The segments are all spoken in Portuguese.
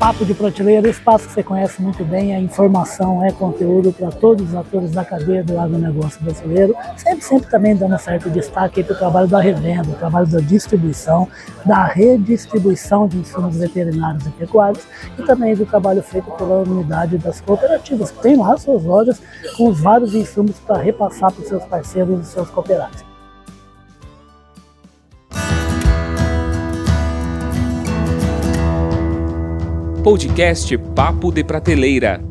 Papo de Prateleira, espaço que você conhece muito bem, a informação é conteúdo para todos os atores da cadeia do agronegócio brasileiro, sempre, sempre também dando certo destaque para o trabalho da revenda, o trabalho da distribuição, da redistribuição de insumos veterinários e pecuários e também do trabalho feito pela unidade das cooperativas, que tem lá suas lojas com os vários insumos para repassar para os seus parceiros e seus cooperados. Podcast Papo de Prateleira.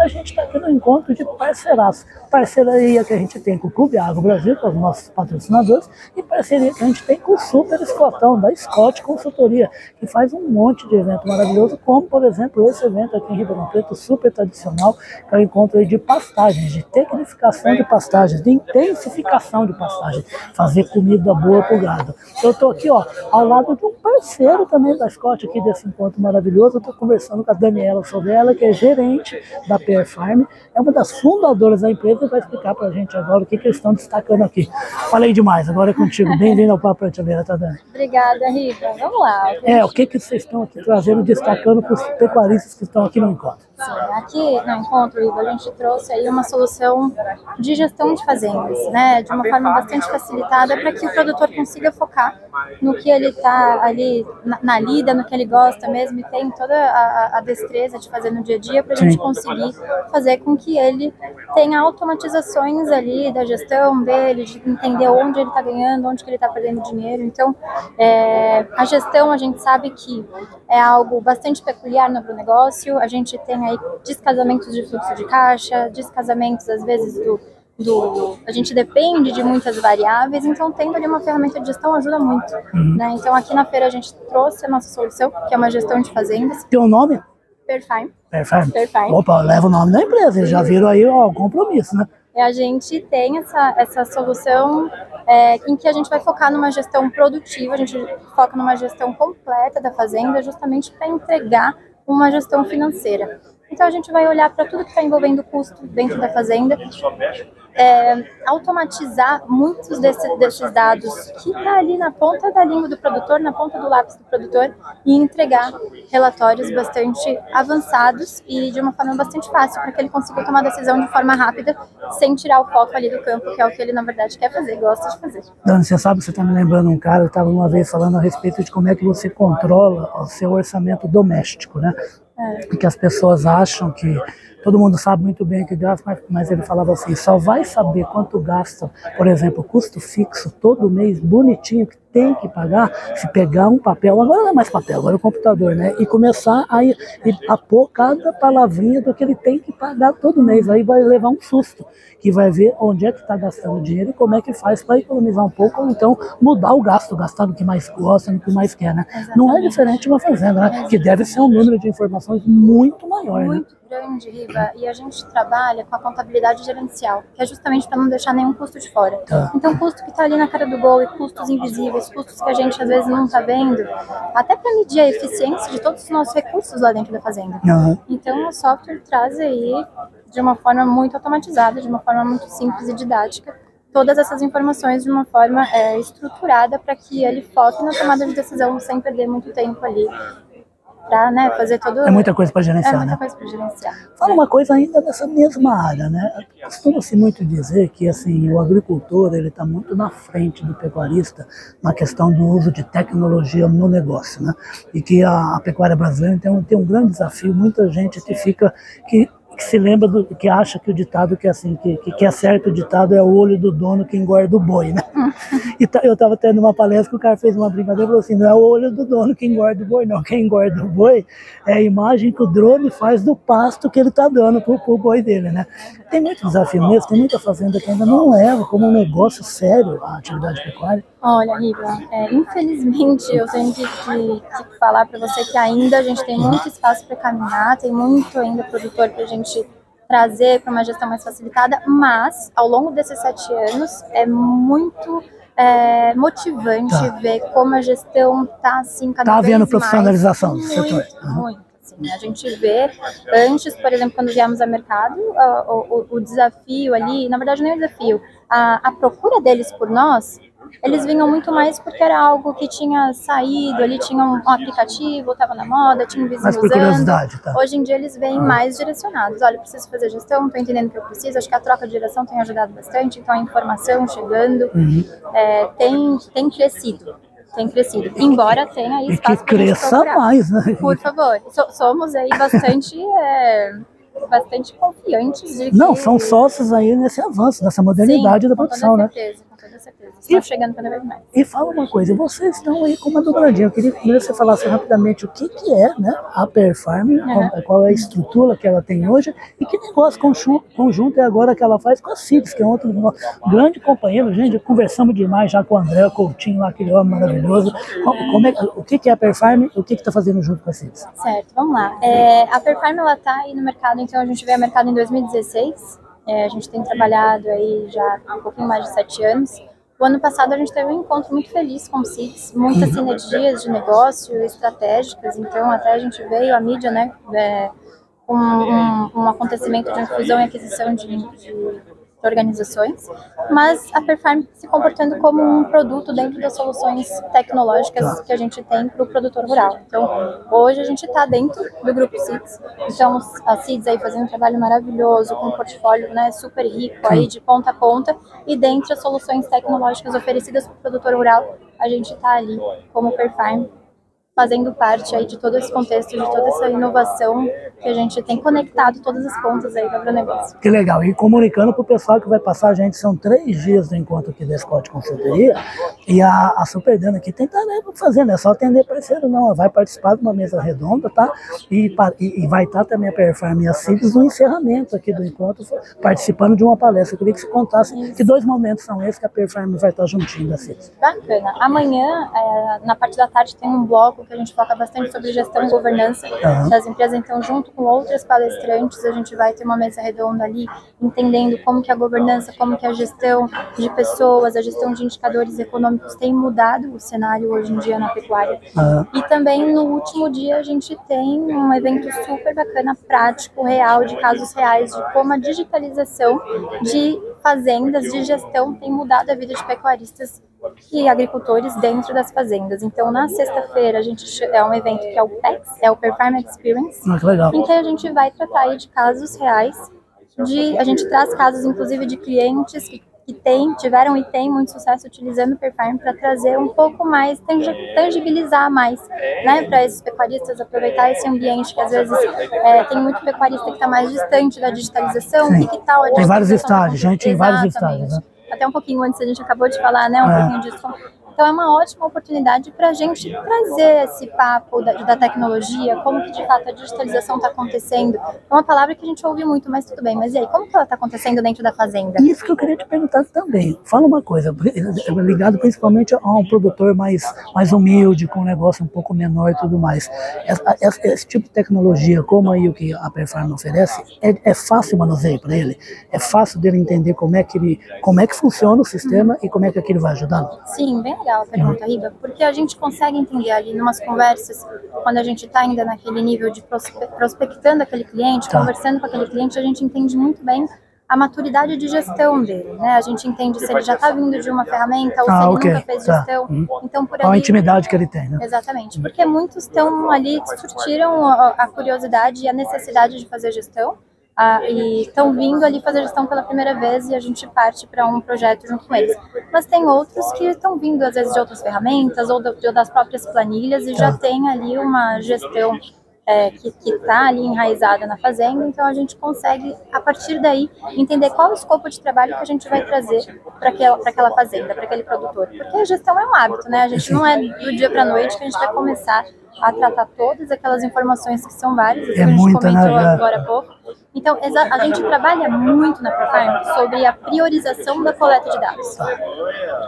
A gente está aqui no encontro de parceiraços parceria que a gente tem com o Clube Agro Brasil, com os nossos patrocinadores, e parceria que a gente tem com o Super Escotão, da Scott Consultoria, que faz um monte de evento maravilhoso, como, por exemplo, esse evento aqui em Ribeirão Preto, super tradicional, que é o encontro de pastagens, de tecnificação de pastagens, de intensificação de pastagens, fazer comida boa para o gado. Eu estou aqui, ó, ao lado de um parceiro também da Scott aqui desse encontro maravilhoso, eu estou conversando com a Daniela Sobela, que é gerente da PR Farm, é uma das fundadoras da empresa, vai explicar para a gente agora o que, que eles estão destacando aqui. Falei demais, agora é contigo. Bem-vindo ao Papo Prateleira, tá, Dani? Obrigada, Rita. Vamos lá. É, o que, que vocês estão aqui trazendo, destacando para os pecuaristas que estão aqui no encontro? Sim, aqui no encontro, Ivo, a gente trouxe aí uma solução de gestão de fazendas, né, de uma forma bastante facilitada para que o produtor consiga focar no que ele está ali na, na, lida, no que ele gosta mesmo e tem toda a, a destreza de fazer no dia a dia para a gente conseguir fazer com que ele tenha automatizações ali da gestão dele, de entender onde ele está ganhando, onde que ele está perdendo dinheiro. Então, é, a gestão a gente sabe que é algo bastante peculiar no agronegócio. A gente tem aí descasamentos de fluxo de caixa, descasamentos às vezes do, do a gente depende de muitas variáveis, então tendo ali uma ferramenta de gestão ajuda muito. Uhum. Né? Então aqui na feira a gente trouxe a nossa solução, que é uma gestão de fazendas. Tem um nome? Perfime. Perfime. Perfime. Opa, leva o nome da empresa, eles já viram aí o compromisso, né? E a gente tem essa, essa solução é, em que a gente vai focar numa gestão produtiva, a gente foca numa gestão completa da fazenda, justamente para entregar uma gestão financeira. Então a gente vai olhar para tudo que está envolvendo custo dentro da fazenda, é, automatizar muitos desse, desses dados que está ali na ponta da língua do produtor, na ponta do lápis do produtor, e entregar relatórios bastante avançados e de uma forma bastante fácil para que ele consiga tomar decisão de forma rápida, sem tirar o foco ali do campo, que é o que ele na verdade quer fazer, gosta de fazer. Dani, você sabe, você está me lembrando um cara, eu estava uma vez falando a respeito de como é que você controla o seu orçamento doméstico, né? Que as pessoas acham que todo mundo sabe muito bem que gasta, mas, mas ele falava assim: só vai saber quanto gasta, por exemplo, custo fixo todo mês, bonitinho, que tem que pagar, se pegar um papel, agora não é mais papel, agora é o computador, né? E começar a, a pôr cada palavrinha do que ele tem que pagar todo mês. Aí vai levar um susto, que vai ver onde é que está gastando dinheiro e como é que faz para economizar um pouco, ou então mudar o gasto, gastar no que mais gosta, no que mais quer, né? Exatamente. Não é diferente de uma fazenda, né? Que deve ser um número de informações muito maior, né? muito. né? Grande, Riva, e a gente trabalha com a contabilidade gerencial, que é justamente para não deixar nenhum custo de fora. Tá. Então, custo que está ali na cara do gol e custos invisíveis, custos que a gente às vezes não está vendo, até para medir a eficiência de todos os nossos recursos lá dentro da fazenda. Uhum. Então, o software traz aí de uma forma muito automatizada, de uma forma muito simples e didática, todas essas informações de uma forma é, estruturada para que ele foque na tomada de decisão sem perder muito tempo ali para né, fazer todo. É muita coisa para gerenciar, é muita né? coisa para gerenciar. Fala uma coisa ainda dessa mesma área, né? Costuma-se muito dizer que assim o agricultor ele está muito na frente do pecuarista na questão do uso de tecnologia no negócio, né? E que a, a pecuária brasileira tem um, tem um grande desafio. Muita gente que fica que que se lembra do que acha que o ditado que é assim que, que, que é certo o ditado é o olho do dono que engorda o boi, né? e tá, eu estava tendo uma palestra que o cara fez uma brincadeira e falou assim, não é o olho do dono que engorda o boi, não. Quem engorda o boi é a imagem que o drone faz do pasto que ele está dando pro, pro boi dele, né? Tem muito desafio mesmo, tem muita fazenda que ainda não leva como um negócio sério a atividade pecuária. Olha, Riva, é, infelizmente eu tenho que, que, que falar para você que ainda a gente tem muito espaço para caminhar, tem muito ainda produtor para a gente trazer para uma gestão mais facilitada, mas ao longo desses sete anos é muito é, motivante tá. ver como a gestão está assim cada tá vez mais. Está havendo profissionalização do setor. Uhum. Muito. Assim, a gente vê antes, por exemplo, quando viemos ao mercado, o, o, o desafio ali, na verdade nem o desafio, a, a procura deles por nós eles vinham muito mais porque era algo que tinha saído, ali tinha um aplicativo, estava na moda, tinha um vizinho Mas por usando. curiosidade, tá? Hoje em dia eles vêm mais direcionados. Olha, eu preciso fazer gestão, estou entendendo o que eu preciso. Acho que a troca de direção tem ajudado bastante. Então a informação chegando Uhum. é, tem, tem crescido. Tem crescido. Embora tenha aí E que espaço pra gente cresça mais, né? Por favor. So- somos aí bastante, é, bastante confiantes de que... Não, são sócios aí nesse avanço, nessa modernidade Sim, da produção, né? certeza, toda certeza. Estão E- chegando cada vez mais. E fala uma coisa, vocês estão aí com uma dobradinha. Eu queria que primeiro você falasse rapidamente o que, que é né, a Perfarm, qual, qual é a estrutura que ela tem hoje e que negócio conjunto, é agora que ela faz com a CIDS, que é outro grande companheiro. Gente, conversamos demais já com o André Coutinho, lá, aquele homem maravilhoso. Como, como é, o que, que é a Perfarm e o que está fazendo junto com a CIDS? Certo, vamos lá. É, a Perfarm ela tá aí no mercado, então a gente veio ao mercado em 2016. É, a gente tem trabalhado aí já há um pouquinho mais de sete anos. O ano passado a gente teve um encontro muito feliz com o CITES, muitas sinergias de negócio estratégicas, então até a gente veio, a mídia, né, é, um, um, um acontecimento de fusão e aquisição de, de organizações, mas a Perfarm se comportando como um produto dentro das soluções tecnológicas que a gente tem para o produtor rural. Então, hoje a gente está dentro do grupo CIDS, então a CIDS aí fazendo um trabalho maravilhoso, com um portfólio né, super rico aí de ponta a ponta, e dentre as soluções tecnológicas oferecidas para o produtor rural, a gente está ali como Perfarm fazendo parte aí de todo esse contexto, de toda essa inovação que a gente tem conectado todas as pontas aí do agronegócio. Que legal. E comunicando para o pessoal que vai passar, gente, são três dias do encontro aqui da Scott Consultoria. E a, a Superdana aqui tem tarefa para fazer, não é só atender parceiro, não. Ela vai participar de uma mesa redonda, tá? E, e, e vai estar também a Perfarm e a no encerramento aqui do encontro, participando de uma palestra. Eu queria que você contasse que dois momentos são esses que a Perfarm vai estar juntinho da CIDS. Bacana. Amanhã, é, na parte da tarde, tem um bloco que a gente foca bastante sobre gestão e governança Aham. das empresas. Então, junto com outras palestrantes, a gente vai ter uma mesa redonda ali, entendendo como que a governança, como que a gestão de pessoas, a gestão de indicadores econômicos tem mudado o cenário hoje em dia na pecuária. Ah, E também no último dia a gente tem um evento super bacana, prático, real, de casos reais, de como a digitalização de fazendas, de gestão, tem mudado a vida de pecuaristas e agricultores dentro das fazendas. Então, na sexta-feira, a gente é um evento que é o PEX, é o Perform Experience, ah, que legal. em que a gente vai tratar aí de casos reais. De, a gente traz casos, inclusive, de clientes que, que tem, tiveram e têm muito sucesso utilizando o Perfarm para trazer um pouco mais, tangi- tangibilizar mais, né, para esses pecuaristas aproveitar esse ambiente que às vezes é, tem muito pecuarista que está mais distante da digitalização Sim. e que tal a Tem vários estágios, gente, em vários estágios, né? Até um pouquinho antes a gente acabou de falar, né, um É. pouquinho disso. Então é uma ótima oportunidade para a gente trazer esse papo da, da tecnologia, como que de fato a digitalização está acontecendo. É uma palavra que a gente ouve muito, mas tudo bem. Mas e aí, como que ela está acontecendo dentro da fazenda? Isso que eu queria te perguntar também. Fala uma coisa, ligado principalmente a um produtor mais, mais humilde, com um negócio um pouco menor e tudo mais. Essa- essa- Esse, tipo de tecnologia, como aí o que a Perfarm oferece, é, é fácil manuseio para ele? É fácil dele entender como é que ele, como é que funciona o sistema e como é que aquilo vai ajudando? Sim, bem legal a pergunta, Riba, porque a gente consegue entender ali numas conversas, quando a gente está ainda naquele nível de prospe- prospectando aquele cliente, Tá. conversando com aquele cliente, a gente entende muito bem a maturidade de gestão dele, né? A gente entende se ele já está vindo de uma ferramenta ou Ah, se ele ok, nunca fez tá. gestão. Uhum. Então, por Qual a ali, intimidade que ele tem, né? Exatamente, porque muitos estão ali, surtiram a, a curiosidade e a necessidade de fazer gestão ah, e estão vindo ali fazer gestão pela primeira vez e a gente parte para um projeto junto com eles. Mas tem outros que estão vindo, às vezes, de outras ferramentas ou, do- das próprias planilhas e já Tá. tem ali uma gestão é, que está ali enraizada na fazenda, então a gente consegue, a partir daí, entender qual o escopo de trabalho que a gente vai trazer para aquela, pra aquela fazenda, para aquele produtor. Porque a gestão é um hábito, né? A gente não é do dia para a noite que a gente vai começar a tratar todas aquelas informações que são várias, que É a gente muita, né, comentou já. agora há pouco. Então, a gente trabalha muito na Profarm sobre a priorização da coleta de dados.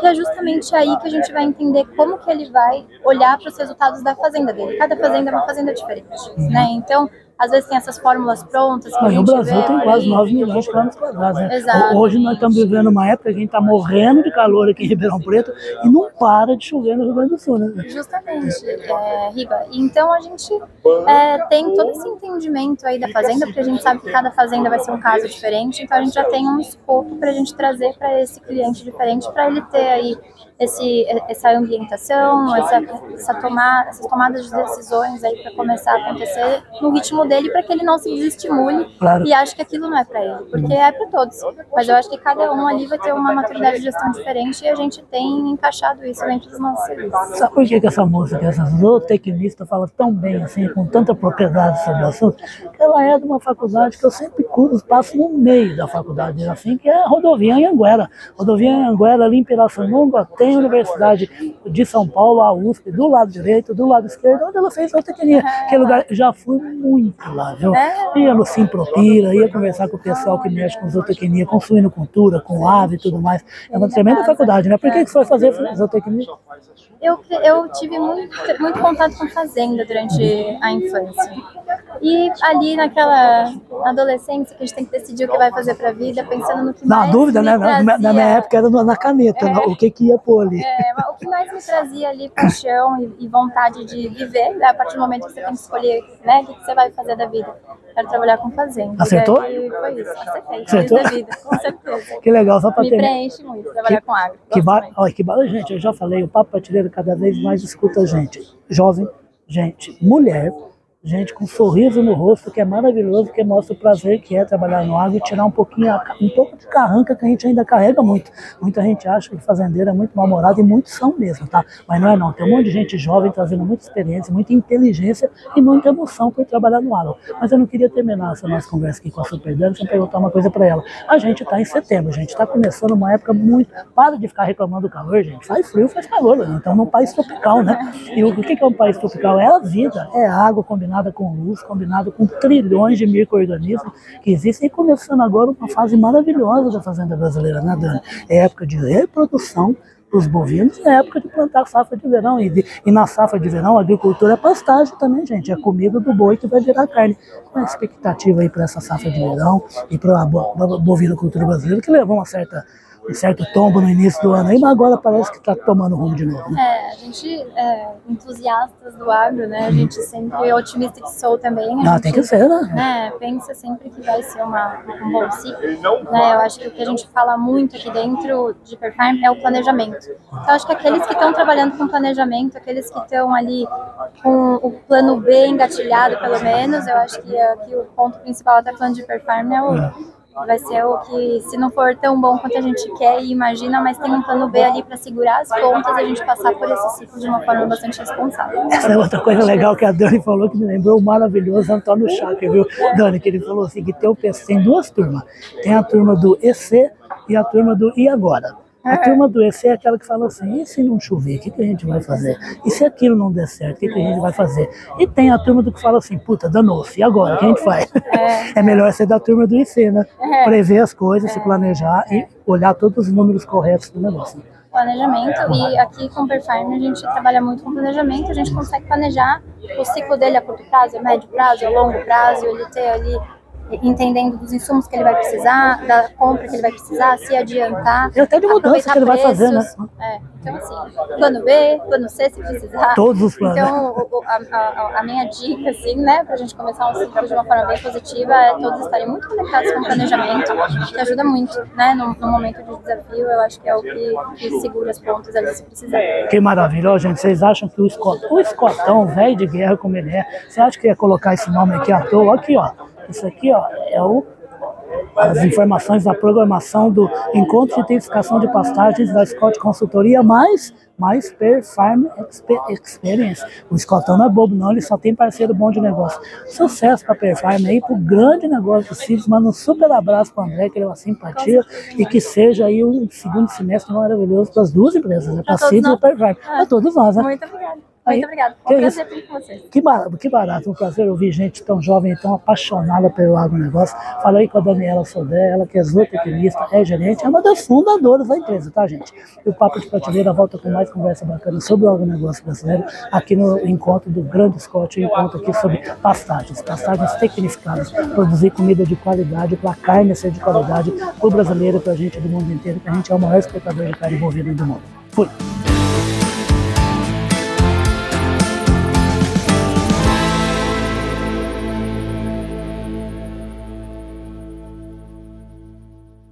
Que é justamente aí que a gente vai entender como que ele vai olhar para os resultados da fazenda dele. Cada fazenda é uma fazenda diferente, né? Então, às vezes tem essas fórmulas prontas que a. Ah, o gente Brasil vê tem quase ali. 9 milhões de quilômetros quadrados, né? Exato. Hoje nós estamos vivendo uma época que a gente está morrendo de calor aqui em Ribeirão Preto e não para de chover no Rio Grande do Sul, né? Justamente, é, Riba. Então a gente é, tem todo esse entendimento aí da fazenda, porque a gente sabe que cada fazenda vai ser um caso diferente, então a gente já tem um escopo para a gente trazer para esse cliente diferente, para ele ter aí esse, essa ambientação, essa, essa tomar, essas tomadas de decisões aí para começar a acontecer no ritmo dele, para que ele não se desestimule Claro. e ache que aquilo não é para ele, porque é para todos. Mas eu acho que cada um ali vai ter uma maturidade de gestão diferente e a gente tem encaixado isso dentro dos nossos serviços. Sabe por que, que essa música, essa zootecnista, fala tão bem, assim, com tanta propriedade sobre o assunto? Que ela é de uma faculdade que eu sempre cruzo, passo no meio da faculdade, assim, que é a rodovia Anhanguera. Rodovia Anhanguera, ali em Pirassununga, tem a Universidade de São Paulo, a USP, do lado direito, do lado esquerdo, onde ela fez zootecnia. Aquele lugar, já fui muito lá, viu? Ia no Simpropira, ia conversar com o pessoal que mexe com zootecnia, com suinocultura, com ave e tudo mais. É uma tremenda faculdade, né? Por que, que você foi fazer zootecnia? Eu, eu tive muito, muito contato com fazenda durante a infância. E ali naquela adolescência que a gente tem que decidir o que vai fazer pra vida, pensando no que Na mais dúvida, me né? Na, na trazia- minha época era na caneta, né? o que, que ia pôr ali. É, mas o que mais me trazia ali paixão e, e vontade de viver, né, a partir do momento que você tem que escolher né, o que que você vai fazer da vida. Quero trabalhar com fazenda. Acertou? E foi isso, acertei. Acertou? Da vida, com certeza. Que legal, só para Me ter. preenche muito trabalhar com agro. Que ba... Olha, que ba... Gente, eu já falei, o Papo Prateleira cada vez mais escuta gente. Jovem, gente, mulher, gente com sorriso no rosto, que é maravilhoso, que mostra o prazer que é trabalhar no agro e tirar um pouquinho, um pouco de carranca que a gente ainda carrega muito. Muita gente acha que fazendeiro é muito mal-humorado e muitos são mesmo, tá? Mas não é não. Tem um monte de gente jovem trazendo muita experiência, muita inteligência e muita emoção por trabalhar no agro. Mas eu não queria terminar essa nossa conversa aqui com a Super Dani sem perguntar uma coisa para ela. A gente está em setembro, a gente está começando uma época muito. Para de ficar reclamando do calor, gente. Faz frio, faz calor. Né? Então, num país tropical, né? E o que que é um país tropical? É a vida, é água combinada com luz, combinada com trilhões de micro-organismos que existem. E começando agora uma fase maravilhosa da fazenda brasileira, né, Dani? É época de reprodução dos bovinos, é época de plantar safra de verão. E, de- e na safra de verão, a agricultura é pastagem também, gente. É comida do boi que vai virar carne. Qual é a expectativa aí para essa safra de verão e para a bo- bo- bovinocultura brasileira, que levou uma certa, um certo tombo no início do ano aí, mas agora parece que está tomando rumo de novo. Né? É, a gente, é, entusiastas do agro, né? A gente sempre, otimista que sou também. Ah, gente, tem que ser, né? né, pensa sempre que vai ser uma, um bom ciclo. Né? Eu acho que o que a gente fala muito aqui dentro de Perfarm é o planejamento. Então, acho que aqueles que estão trabalhando com planejamento, aqueles que estão ali com o plano B engatilhado, pelo menos, eu acho que aqui o ponto principal da plano de Perfarm é o. Vai ser o que, se não for tão bom quanto a gente quer e imagina, mas tem um plano B ali para segurar as pontas e a gente passar por esse ciclo de uma forma bastante responsável. Essa é outra coisa legal que a Dani falou que me lembrou o maravilhoso Antônio Chaca, viu? Dani, que ele falou assim, que tem, tem duas turmas. Tem a turma do EC e a turma do E Agora? A turma do EC é aquela que fala assim, e se não chover, o que, que a gente vai fazer? E se aquilo não der certo, o que, que a gente vai fazer? E tem a turma do que fala assim, puta, danou-se, e agora, o que a gente faz? É, melhor ser da turma do IC, né? Prever as coisas, se planejar e olhar todos os números corretos do negócio. planejamento e aqui com o Perfarm a gente trabalha muito com planejamento, a gente consegue planejar o ciclo dele a curto prazo, a médio prazo, a longo prazo, ele ter ali entendendo dos insumos que ele vai precisar, da compra que ele vai precisar, se adiantar. E até de mudança que ele vai fazer, né? É, então assim, plano B, plano C se precisar. Todos os planos. Então, a, a- a minha dica, assim, né, pra gente começar um ciclo de uma forma bem positiva é todos estarem muito conectados com o planejamento, que ajuda muito, né, no, no momento de desafio, eu acho que é o que, que segura as pontas ali se precisar. Que maravilha, Ó, gente. Vocês acham que o escotão, o escotão, velho de guerra como ele é, você acha que ia colocar esse nome aqui à toa? Aqui, ó. Isso aqui, ó, é o as informações da programação do Encontro de Intensificação de Pastagens da Scott Consultoria, mais, mais Per Farm Expe- Experience. O Escotão não é bobo, não, ele só tem parceiro bom de negócio. Sucesso para Per Farm aí, pro grande negócio dos filhos. Manda um super abraço para André, que ele é uma simpatia, e que seja aí um segundo semestre maravilhoso para as duas empresas, né? para a todos Cid e para Per Farm. Para todos nós, né? Muito obrigada. Muito obrigada. Foi um prazer estar com vocês. Que barato, que barato, um prazer ouvir gente tão jovem e tão apaixonada pelo agronegócio. Falei com a Daniela Sodé, ela que é zootecnista, é gerente, é uma das fundadoras da empresa, tá, gente? E o Papo de Prateleira volta com mais conversa bacana sobre o agronegócio brasileiro, aqui no encontro do Grande Scott, um encontro aqui sobre pastagens, pastagens tecnificadas, produzir comida de qualidade, para carne ser de qualidade, para o brasileiro, para a gente do mundo inteiro, que a gente é o maior exportador de carne bovina do mundo. Fui!